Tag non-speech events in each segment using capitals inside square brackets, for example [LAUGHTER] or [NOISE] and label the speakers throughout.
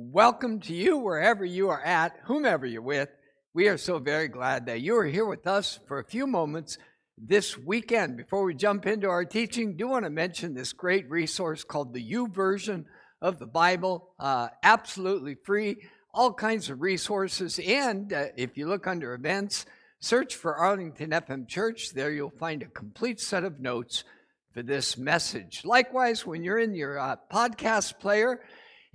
Speaker 1: Welcome to you wherever you are at, whomever you're with. We are so very glad that you are here with us for a few moments this weekend. Before we jump into our teaching, do want to mention this great resource called the U YouVersion of the Bible. Uh, absolutely free, all kinds of resources. And uh, if you look under events, search for Arlington FM Church. There you'll find a complete set of notes for this message. Likewise, when you're in your uh, podcast player,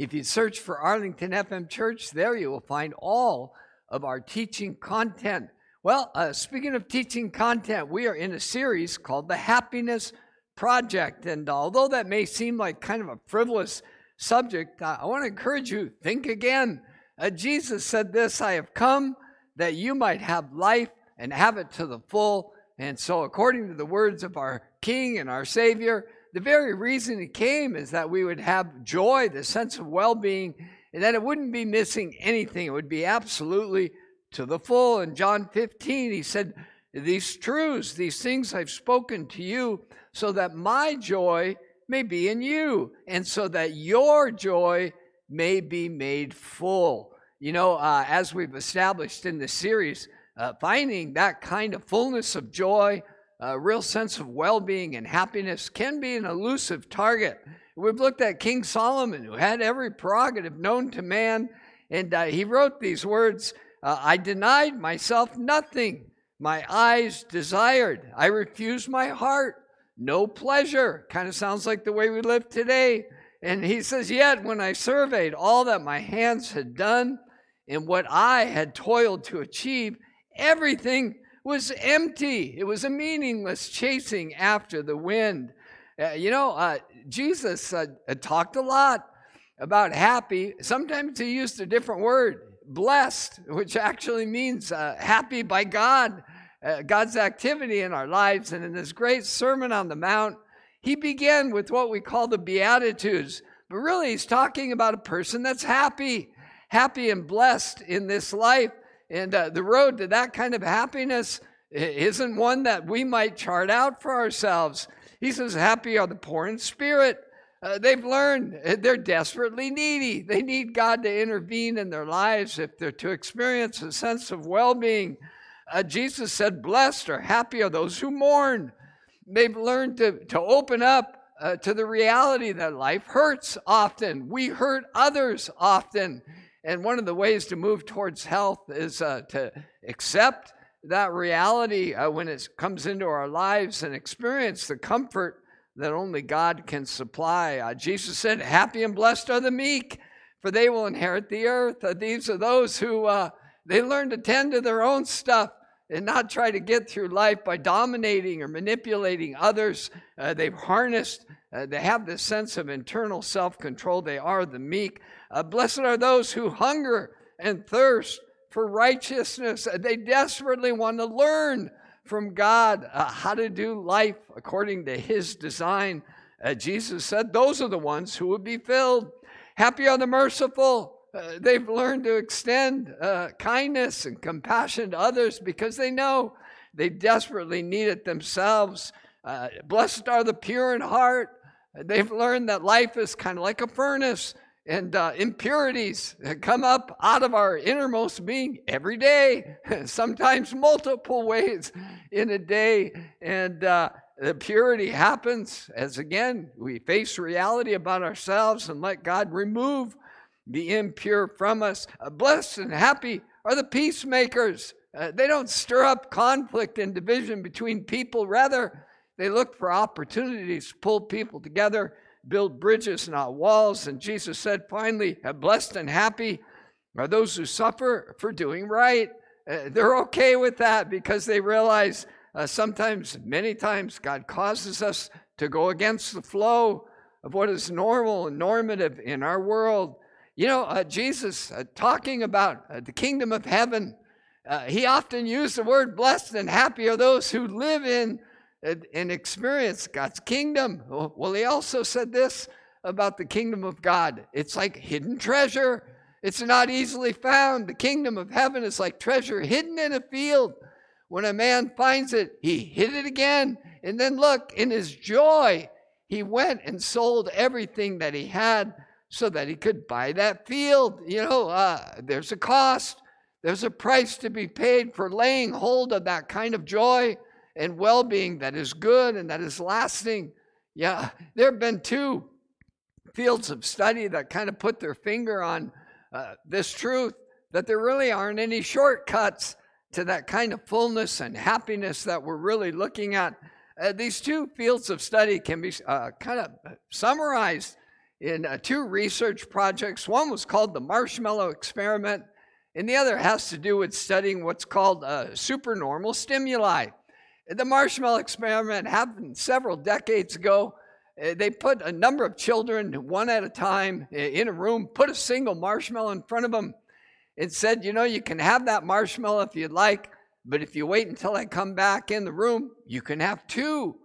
Speaker 1: if you search for Arlington FM Church, there you will find all of our teaching content. Well, uh, speaking of teaching content, we are in a series called The Happiness Project. And although that may seem like kind of a frivolous subject, uh, I want to encourage you think again. Uh, Jesus said this I have come that you might have life and have it to the full. And so, according to the words of our King and our Savior, the very reason it came is that we would have joy, the sense of well being, and that it wouldn't be missing anything. It would be absolutely to the full. In John 15, he said, These truths, these things I've spoken to you, so that my joy may be in you, and so that your joy may be made full. You know, uh, as we've established in this series, uh, finding that kind of fullness of joy, a real sense of well being and happiness can be an elusive target. We've looked at King Solomon, who had every prerogative known to man, and uh, he wrote these words uh, I denied myself nothing. My eyes desired. I refused my heart. No pleasure. Kind of sounds like the way we live today. And he says, Yet when I surveyed all that my hands had done and what I had toiled to achieve, everything was empty. It was a meaningless chasing after the wind. Uh, you know, uh, Jesus uh, talked a lot about happy. Sometimes he used a different word, blessed, which actually means uh, happy by God, uh, God's activity in our lives. And in this great Sermon on the Mount, he began with what we call the Beatitudes. But really, he's talking about a person that's happy, happy and blessed in this life. And uh, the road to that kind of happiness isn't one that we might chart out for ourselves. He says, Happy are the poor in spirit. Uh, they've learned uh, they're desperately needy. They need God to intervene in their lives if they're to experience a sense of well being. Uh, Jesus said, Blessed or happy are those who mourn. They've learned to, to open up uh, to the reality that life hurts often. We hurt others often. And one of the ways to move towards health is uh, to accept that reality uh, when it comes into our lives and experience the comfort that only God can supply. Uh, Jesus said, Happy and blessed are the meek, for they will inherit the earth. Uh, these are those who uh, they learn to tend to their own stuff and not try to get through life by dominating or manipulating others. Uh, they've harnessed, uh, they have this sense of internal self control. They are the meek. Uh, blessed are those who hunger and thirst for righteousness. Uh, they desperately want to learn from God uh, how to do life according to His design. Jesus said, Those are the ones who will be filled. Happy are the merciful. They've learned to extend kindness and compassion to others because they know they desperately need it themselves. Uh, blessed are the pure in heart. They've learned that life is kind of like a furnace and uh, impurities come up out of our innermost being every day, [LAUGHS] sometimes multiple ways in a day. And uh, the purity happens as, again, we face reality about ourselves and let God remove the impure from us. Uh, blessed and happy are the peacemakers. Uh, they don't stir up conflict and division between people, rather, they look for opportunities to pull people together build bridges, not walls. And Jesus said, finally, blessed and happy are those who suffer for doing right. Uh, they're okay with that because they realize uh, sometimes, many times, God causes us to go against the flow of what is normal and normative in our world. You know, uh, Jesus uh, talking about uh, the kingdom of heaven, uh, he often used the word blessed and happy are those who live in and experience God's kingdom. Well, he also said this about the kingdom of God it's like hidden treasure, it's not easily found. The kingdom of heaven is like treasure hidden in a field. When a man finds it, he hid it again. And then look, in his joy, he went and sold everything that he had so that he could buy that field. You know, uh, there's a cost, there's a price to be paid for laying hold of that kind of joy and well being that is good and that is lasting. Yeah, there have been two fields of study that kind of put their finger on uh, this truth that there really aren't any shortcuts to that kind of fullness and happiness that we're really looking at. Uh, these two fields of study can be uh, kind of summarized in uh, two research projects. One was called the Marshmallow Experiment, and the other has to do with studying what's called uh, supernormal stimuli. The Marshmallow Experiment happened several decades ago. Uh, they put a number of children, one at a time, in a room, put a single marshmallow in front of them, and said, You know, you can have that marshmallow if you'd like, but if you wait until I come back in the room, you can have two.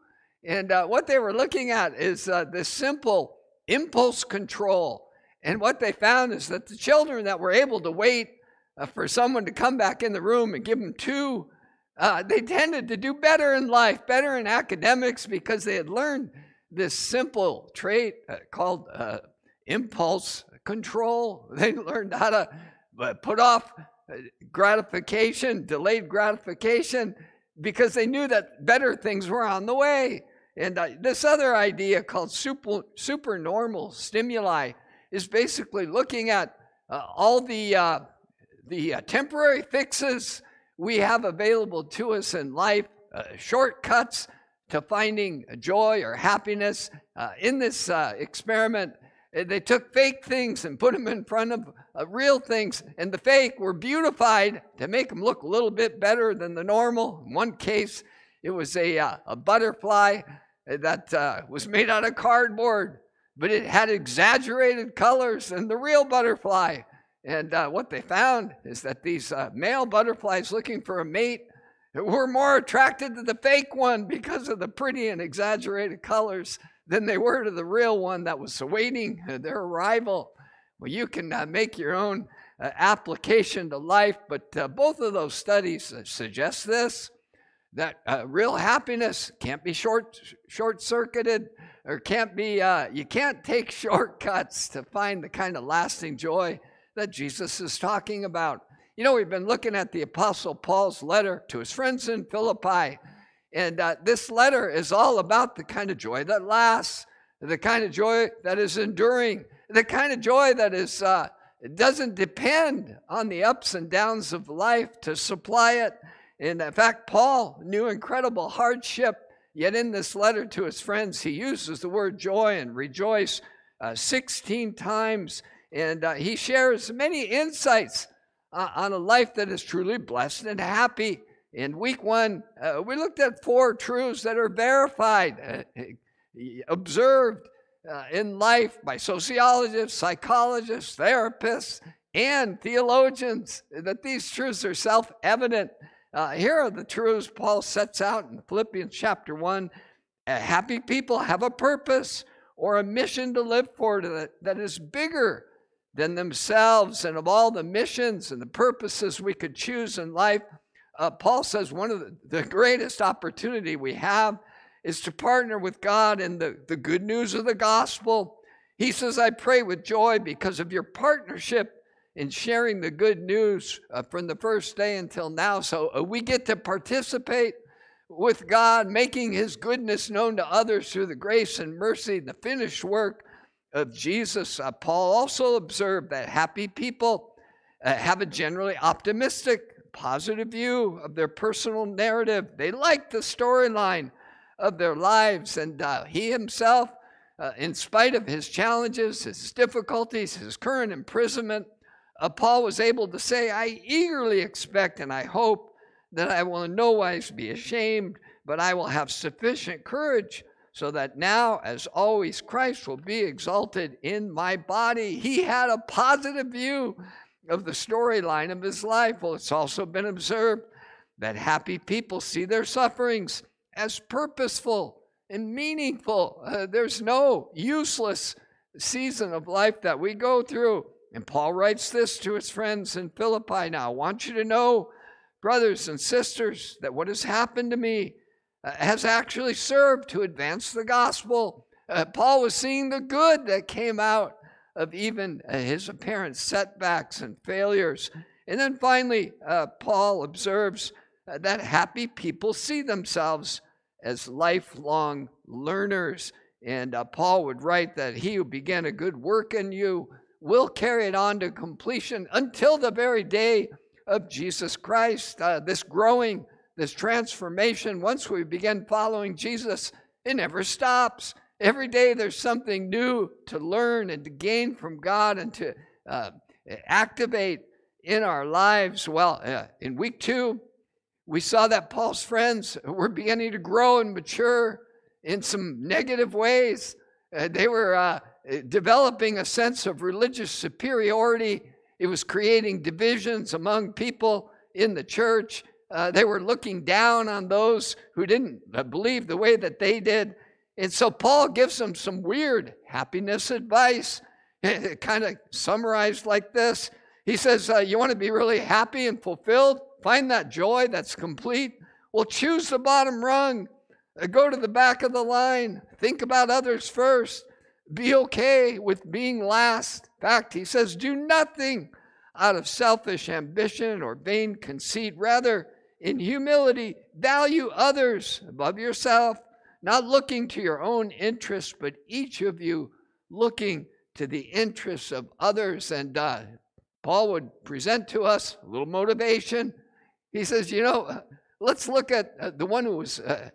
Speaker 1: And uh, what they were looking at is uh, this simple impulse control. And what they found is that the children that were able to wait uh, for someone to come back in the room and give them two, uh, they tended to do better in life, better in academics, because they had learned this simple trait uh, called uh, impulse control. [LAUGHS] They learned how to put off uh, gratification, delayed gratification, because they knew that better things were on the way. And uh, this other idea called super, supernormal stimuli is basically looking at uh, all the, uh, the uh, temporary fixes we have available to us in life, uh, shortcuts to finding joy or happiness. in this experiment, they took fake things and put them in front of uh, real things, and the fake were beautified to make them look a little bit better than the normal. In one case, it was a, uh, a butterfly that uh, was made out of cardboard, but it had exaggerated colors than the real butterfly. And uh, what they found is that these uh, male butterflies looking for a mate were more attracted to the fake one because of the pretty and exaggerated colors than they were to the real one that was awaiting their arrival. Well, you can uh, make your own uh, application to life, but uh, both of those studies suggest this that uh, real happiness can't be short short circuited or can't be you can't take [LAUGHS] shortcuts to find the kind of lasting joy that Jesus is talking about. You know, we've been looking at the Apostle Paul's letter to his friends in Philippi, and this letter is all about the kind of joy that lasts, the kind of joy that is enduring the kind of joy that is uh, doesn't depend on the ups and downs of life to supply it. in fact, Paul knew incredible hardship, yet in this letter to his friends, he uses the word joy and rejoice uh, 16 times, and uh, he shares many insights uh, on a life that is truly blessed and happy. In week one, uh, we looked at four truths that are verified, uh, observed, uh, in life by sociologists, psychologists, therapists, and theologians that these truths are self evident. Uh, here are the truths Paul sets out in Philippians chapter 1. Uh, happy people have a purpose or a mission to live for that, that is bigger than themselves. And of all the missions and the purposes we could choose in life, uh, Paul says one of the, the greatest opportunity we have is to partner with God in the, the good news of the gospel. He says, I pray with joy because of your partnership in sharing the good news uh, from the first day until now. So uh, we get to participate with God, making his goodness known to others through the grace and mercy, the finished work of Jesus. Uh, Paul also observed that happy people uh, have a generally optimistic, positive view of their personal narrative. They like the storyline of their lives. And uh, he himself, uh, in spite of his challenges, his difficulties, his current imprisonment, uh, Paul was able to say, I eagerly expect and I hope that I will in no wise be ashamed, but I will have sufficient courage so that now, as always, Christ will be exalted in my body. He had a positive view of the storyline of his life. Well, it's also been observed that happy people see their sufferings as purposeful and meaningful. Uh, there's no useless season of life that we go through. And Paul writes this to his friends in Philippi now I want you to know, brothers and sisters, that what has happened to me has actually served to advance the gospel. Uh, Paul was seeing the good that came out of even uh, his apparent setbacks and failures. And then finally, uh, Paul observes uh, that happy people see themselves as lifelong learners. And uh, Paul would write that he who began a good work in you will carry it on to completion until the very day of Jesus Christ. Uh, this growing, this transformation, once we begin following Jesus, it never stops. Every day there's something new to learn and to gain from God and to uh, activate in our lives. Well, uh, in week two, we saw that Paul's friends were beginning to grow and mature in some negative ways. Uh, they were uh, developing a sense of religious superiority. It was creating divisions among people in the church. Uh, they were looking down on those who didn't uh, believe the way that they did. And so Paul gives them some weird happiness advice, [LAUGHS] kind of summarized like this. He says, uh, You want to be really happy and fulfilled? Find that joy that's complete? Well, choose the bottom rung. Uh, go to the back of the line. Think about others first. Be okay with being last. In fact, he says, Do nothing out of selfish ambition or vain conceit. Rather, in humility, value others above yourself not looking to your own interests, but each of you looking to the interests of others. And uh, Paul would present to us a little motivation. He says, You know, let's look at uh, the one who was uh,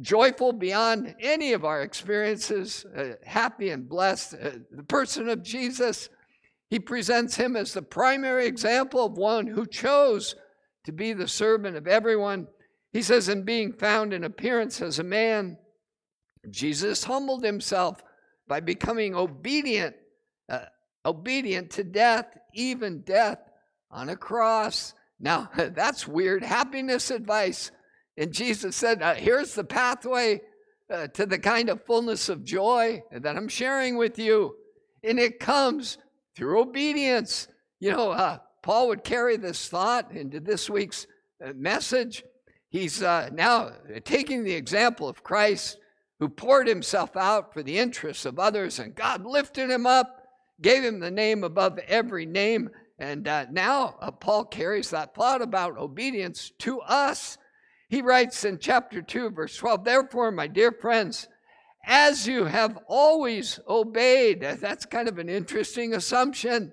Speaker 1: joyful beyond any of our experiences, uh, happy and blessed, uh, the person of Jesus. He presents him as the primary example of one who chose to be the servant of everyone he says, in being found in appearance as a man, Jesus humbled himself by becoming obedient, uh, obedient to death, even death on a cross. Now, [LAUGHS] that's weird happiness advice. And Jesus said, uh, Here's the pathway uh, to the kind of fullness of joy that I'm sharing with you. And it comes through obedience. You know, uh, Paul would carry this thought into this week's uh, message he's uh, now taking the example of Christ who poured himself out for the interests of others, and God lifted him up, gave him the name above every name. And uh, now uh, Paul carries that thought about obedience to us. He writes in chapter 2, verse 12, Therefore, my dear friends, as you have always obeyed, that's kind of an interesting assumption.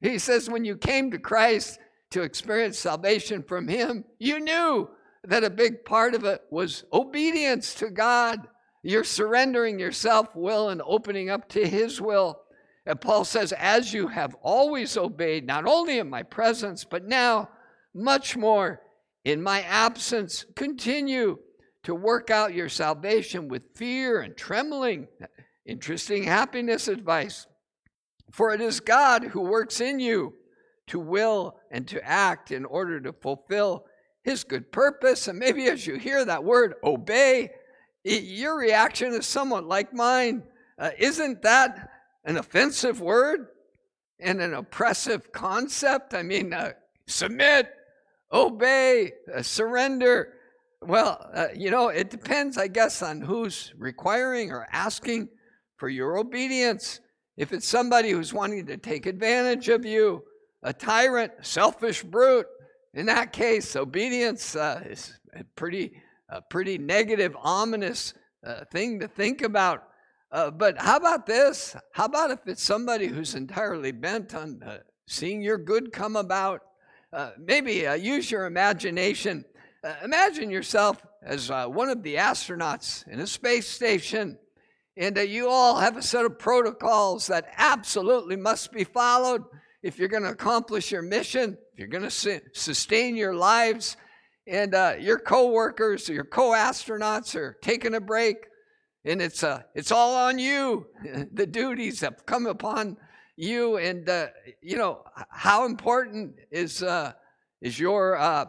Speaker 1: He says, when you came to Christ to experience salvation from Him, you knew that a big part of it was obedience to God. You're surrendering your self will and opening up to His will. And Paul says, As you have always obeyed, not only in my presence, but now much more in my absence, continue to work out your salvation with fear and trembling. Interesting happiness advice. For it is God who works in you to will and to act in order to fulfill his good purpose. And maybe as you hear that word, obey, your reaction is somewhat like mine. Uh, isn't that an offensive word and an oppressive concept? I mean, uh, submit, obey, uh, surrender. Well, uh, you know, it depends, I guess, on who's requiring or asking for your obedience. If it's somebody who's wanting to take advantage of you, a tyrant, selfish brute, in that case, obedience uh, is a pretty, a pretty negative, ominous uh, thing to think about. Uh, but how about this? How about if it's somebody who's entirely bent on uh, seeing your good come about? Uh, maybe uh, use your imagination. imagine yourself as one of the astronauts in a space station, and you all have a set of protocols that absolutely must be followed if you're going to accomplish your mission, if you're going to su- sustain your lives, and uh, your coworkers, your co-astronauts are taking a break, and it's uh, it's all on you. [LAUGHS] the duties have come upon you, and uh, you know how important is uh, is your uh,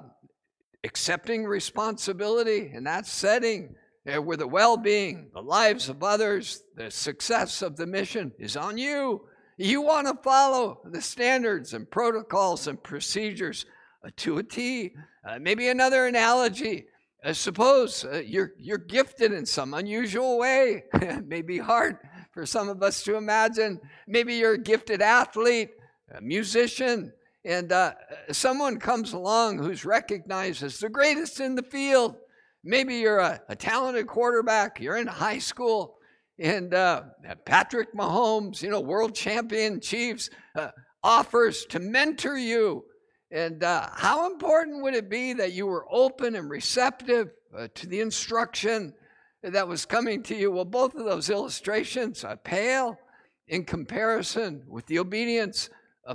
Speaker 1: accepting responsibility in that setting where the well-being, the lives of others, the success of the mission is on you. You want to follow the standards and protocols and procedures uh, to a T. Uh, maybe another analogy. Uh, suppose uh, you're, you're gifted in some unusual way. [LAUGHS] it may be hard for some of us to imagine. Maybe you're a gifted athlete, a musician, and uh, someone comes along who's recognized as the greatest in the field. Maybe you're a, a talented quarterback, you're in high school, and uh, Patrick Mahomes, you know, world champion Chiefs, uh, offers to mentor you. And uh, how important would it be that you were open and receptive uh, to the instruction that was coming to you? Well, both of those illustrations are pale in comparison with the obedience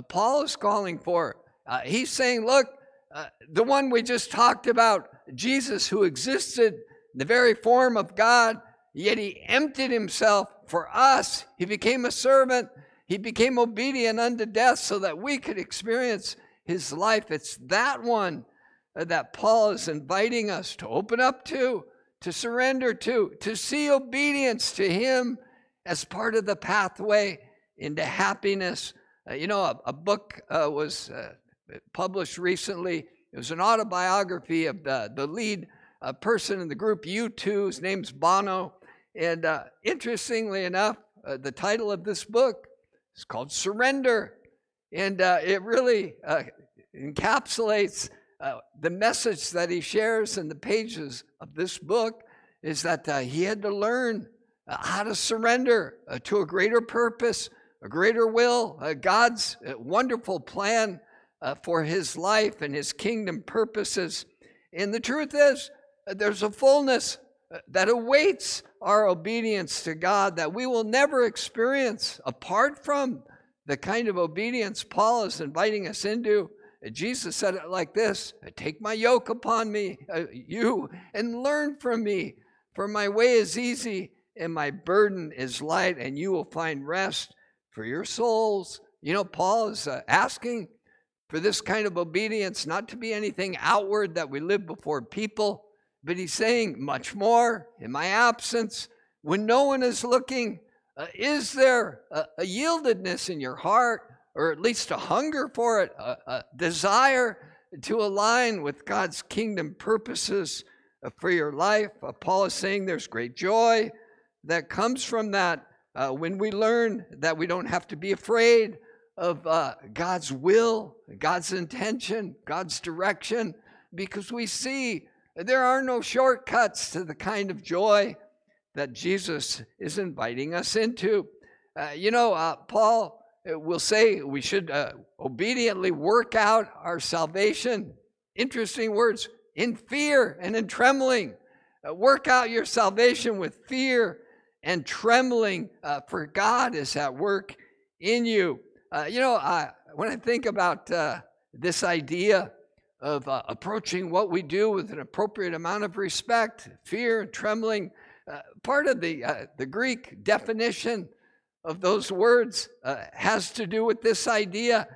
Speaker 1: Paul is calling for. Uh, he's saying, look, uh, the one we just talked about, Jesus, who existed in the very form of God, yet he emptied himself for us. He became a servant. He became obedient unto death so that we could experience his life. It's that one uh, that Paul is inviting us to open up to, to surrender to, to see obedience to him as part of the pathway into happiness uh, you know, a, a book uh, was uh, published recently. It was an autobiography of the, the lead uh, person in the group U2. His name's Bono. And uh, interestingly enough, uh, the title of this book is called Surrender. And it really encapsulates the message that he shares in the pages of this book is that he had to learn how to surrender to a greater purpose a greater will, uh, God's uh, wonderful plan uh, for his life and his kingdom purposes. And the truth is, uh, there's a fullness uh, that awaits our obedience to God that we will never experience apart from the kind of obedience Paul is inviting us into. Jesus said it like this Take my yoke upon me, uh, you, and learn from me, for my way is easy and my burden is light, and you will find rest for your souls. You know, Paul is uh, asking for this kind of obedience not to be anything outward that we live before people, but he's saying much more in my absence. When no one is looking, uh, is there a, a, yieldedness in your heart, or at least a hunger for it, a, a desire to align with God's kingdom purposes uh, for your life? Uh, Paul is saying there's great joy that comes from that uh, when we learn that we don't have to be afraid of uh, God's will, God's intention, God's direction, because we see there are no shortcuts to the kind of joy that Jesus is inviting us into. Uh, you know, uh, Paul uh, will say we should uh, obediently work out our salvation. Interesting words in fear and in trembling. work out your salvation with fear and trembling, uh, for God is at work in you. Uh, you know, I, when I think about uh, this idea of uh, approaching what we do with an appropriate amount of respect, fear, and trembling, uh, part of the, uh, the Greek definition of those words has to do with this idea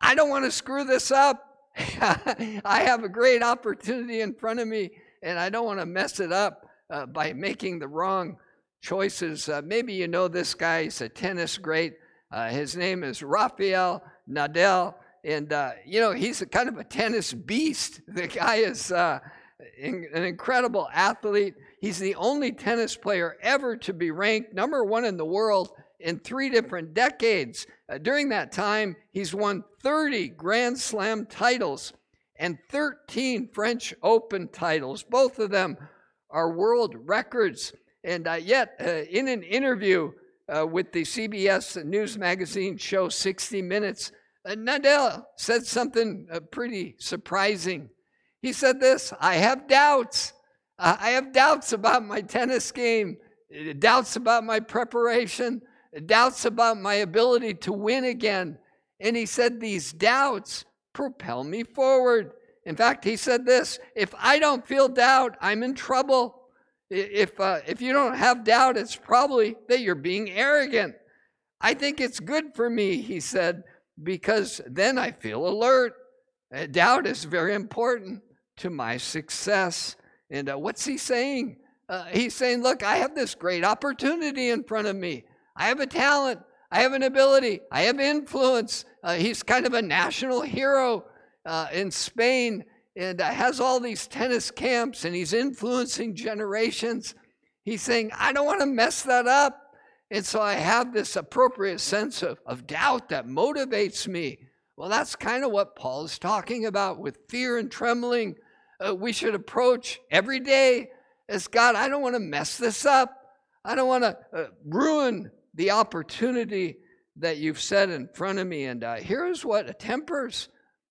Speaker 1: I don't want to screw this up. [LAUGHS] I have a great opportunity in front of me, and I don't want to mess it up by making the wrong choices. Uh, maybe you know this guy. He's a tennis great. Uh, his name is Rafael Nadal. And, uh, you know, he's a kind of a tennis beast. The guy is uh, in, an incredible athlete. He's the only tennis player ever to be ranked number one in the world in three different decades. Uh, during that time, he's won 30 Grand Slam titles and 13 French Open titles. Both of them are world records. And uh, yet, uh, in an interview uh, with the CBS News magazine show 60 Minutes, uh, said something uh, pretty surprising. He said this I have doubts. I have doubts about my tennis game, doubts about my preparation, doubts about my ability to win again. And he said, These doubts propel me forward. In fact, he said this if I don't feel doubt, I'm in trouble. If, uh, if you don't have doubt, it's probably that you're being arrogant. I think it's good for me, he said, because then I feel alert. Uh, doubt is very important to my success. And uh, what's he saying? Uh, he's saying, Look, I have this great opportunity in front of me. I have a talent, I have an ability, I have influence. Uh, he's kind of a national hero uh, in Spain and has all these tennis camps and he's influencing generations. He's saying, I don't want to mess that up. And so I have this appropriate sense of, of doubt that motivates me. Well, that's kind of what Paul is talking about with fear and trembling. Uh, we should approach every day as God, I don't want to mess this up. I don't want to uh, ruin the opportunity that you've set in front of me. And uh, here's what tempers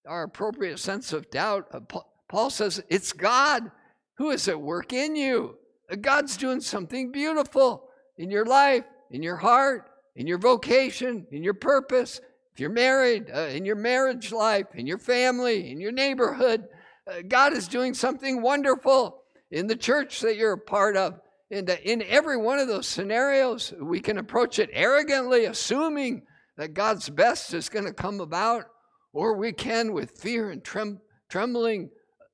Speaker 1: our appropriate sense of doubt. Uh, Paul says, It's God who is at work in you. Uh, God's doing something beautiful in your life, in your heart, in your vocation, in your purpose. If you're married, uh, in your marriage life, in your family, in your neighborhood, uh, God is doing something wonderful in the church that you're a part of. And in every one of those scenarios, we can approach it arrogantly, assuming that God's best is going to come about, or we can, with fear and trem- trembling,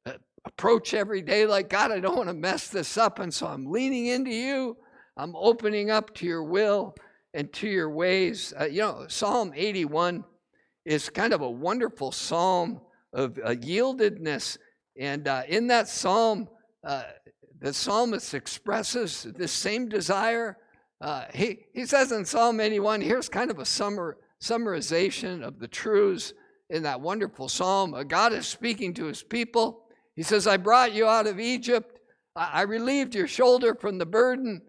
Speaker 1: uh, approach every day like, God, I don't want to mess this up. And so I'm leaning into you. I'm opening up to your will and to your ways. Uh, you know, Psalm 81 is kind of a wonderful psalm of uh, yieldedness. And uh, in that psalm, uh, the psalmist expresses this same desire. Uh, he, he says in Psalm 81, here's kind of a summer, summarization of the truths in that wonderful psalm. Uh, God is speaking to his people. He says, I brought you out of Egypt. I, relieved your shoulder from the burden.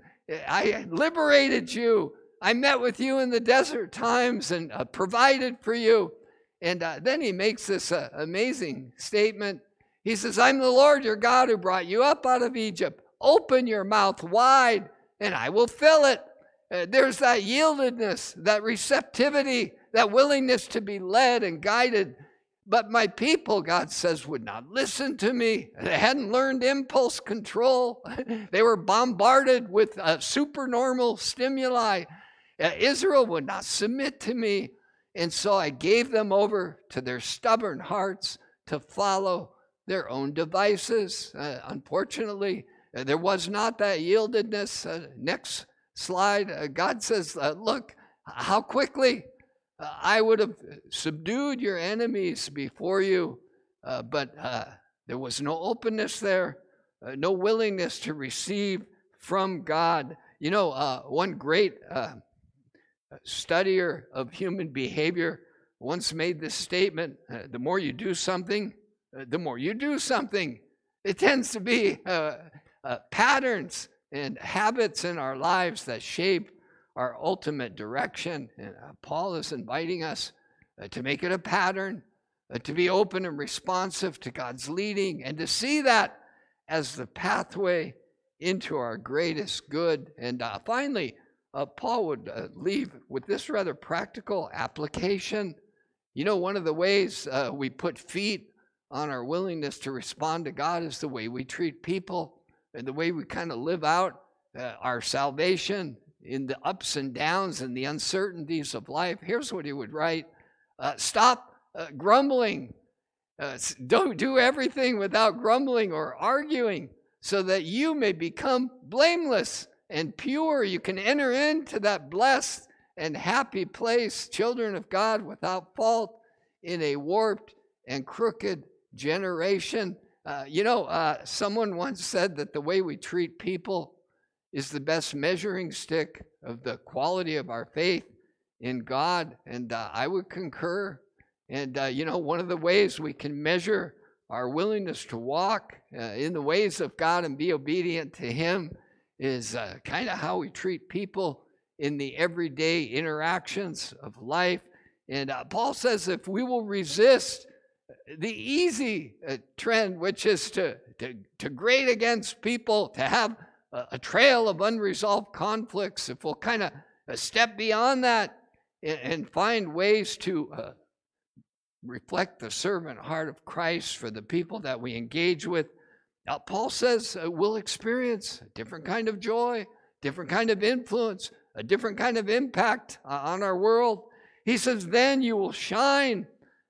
Speaker 1: I liberated you. I met with you in the desert times and uh, provided for you. And uh, then he makes this uh, amazing statement he says, I'm the Lord your God who brought you up out of Egypt. Open your mouth wide and I will fill it. Uh, there's that yieldedness, that receptivity, that willingness to be led and guided. But my people, God says, would not listen to me. They hadn't learned impulse control. [LAUGHS] they were bombarded with uh, supernormal stimuli. Uh, Israel would not submit to me. And so I gave them over to their stubborn hearts to follow their own devices. Uh, unfortunately, uh, there was not that yieldedness. Uh, next slide, uh, God says, Look, how quickly I would have uh, subdued your enemies before you, uh, but uh, there was no openness there, no willingness to receive from God. You know, one great studier of human behavior once made this statement the more you do something, uh, the more you do something, it tends to be uh, uh, patterns and habits in our lives that shape our ultimate direction. And uh, Paul is inviting us uh, to make it a pattern, uh, to be open and responsive to God's leading, and to see that as the pathway into our greatest good. And finally, Paul would leave with this rather practical application. You know, one of the ways we put feet on our willingness to respond to God is the way we treat people and the way we kind of live out uh, our salvation in the ups and downs and the uncertainties of life. Here's what he would write uh, Stop uh, grumbling. Uh, don't do everything without grumbling or arguing so that you may become blameless and pure. You can enter into that blessed and happy place, children of God, without fault in a warped and crooked generation. Uh, you know, uh, someone once said that the way we treat people is the best measuring stick of the quality of our faith in God. And uh, I would concur. And, uh, you know, one of the ways we can measure our willingness to walk uh, in the ways of God and be obedient to Him is uh, kind of how we treat people in the everyday interactions of life. And Paul says if we will resist the easy uh, trend, which is to, to, to grade against people, to have a, trail of unresolved conflicts, if we'll kind of uh, step beyond that and, and find ways to uh, reflect the servant heart of Christ for the people that we engage with, now, Paul says uh, we'll experience a different kind of joy, different kind of influence, a different kind of impact uh, on our world. He says, then you will shine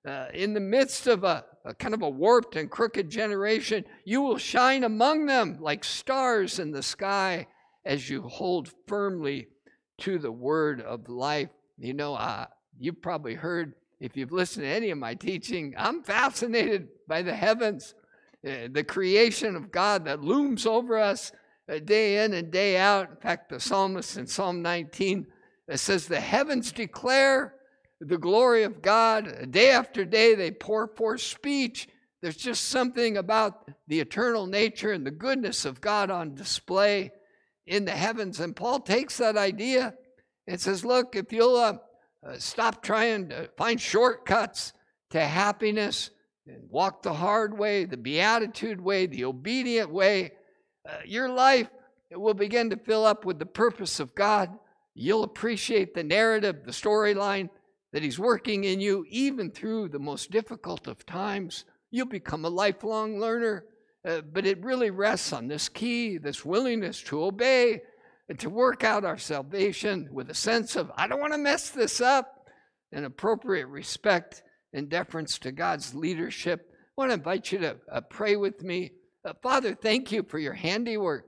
Speaker 1: uh, in the midst of a, a kind of a warped and crooked generation, you will shine among them like stars in the sky as you hold firmly to the word of life. You know, uh, you've probably heard, if you've listened to any of my teaching, I'm fascinated by the heavens, uh, the creation of God that looms over us. uh, day in and day out. In fact, the psalmist in Psalm 19 uh, says, The heavens declare the glory of God. Day after day, they pour forth speech. There's just something about the eternal nature and the goodness of God on display in the heavens. And Paul takes that idea and says, Look, if you'll uh, uh, stop trying to find shortcuts to happiness and walk the hard way, the beatitude way, the obedient way, uh, your life will begin to fill up with the purpose of God. You'll appreciate the narrative, the storyline that He's working in you, even through the most difficult of times. You'll become a lifelong learner. Uh, but it really rests on this key, this willingness to obey and to work out our salvation with a sense of, I don't want to mess this up, and appropriate respect and deference to God's leadership. I want to invite you to uh, pray with me. Uh, Father, thank you for your handiwork.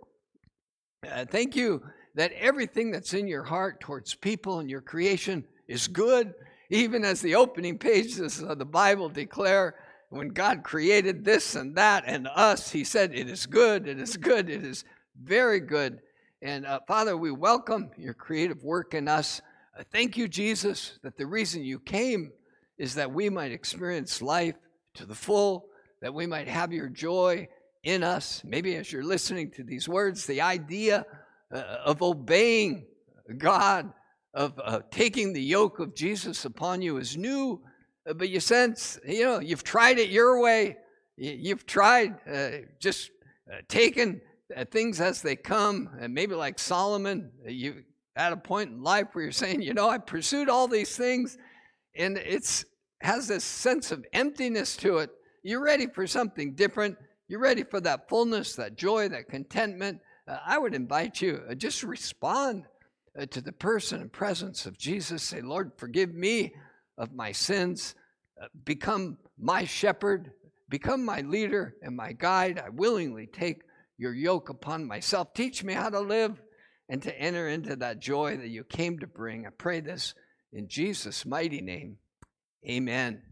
Speaker 1: Uh, thank you that everything that's in your heart towards people and your creation is good, even as the opening pages of the Bible declare when God created this and that and us, He said, It is good, it is good, it is very good. And uh, Father, we welcome your creative work in us. Uh, thank you, Jesus, that the reason you came is that we might experience life to the full, that we might have your joy in us. Maybe as you're listening to these words, the idea uh, of obeying God, of uh, taking the yoke of Jesus upon you is new uh, but you sense, you know, you've tried it your way. You've tried uh, just uh, taking uh, things as they come, and maybe like Solomon, uh, you at a point in life where you're saying, you know, I pursued all these things, and it's has this sense of emptiness to it. You're ready for something different. You're ready for that fullness, that joy, that contentment. Uh, I would invite you just respond to the person and presence of Jesus. Say, Lord, forgive me of my sins. Uh, become my shepherd, become my leader and my guide. I willingly take your yoke upon myself. Teach me how to live and to enter into that joy that you came to bring. I pray this in Jesus' mighty name. Amen.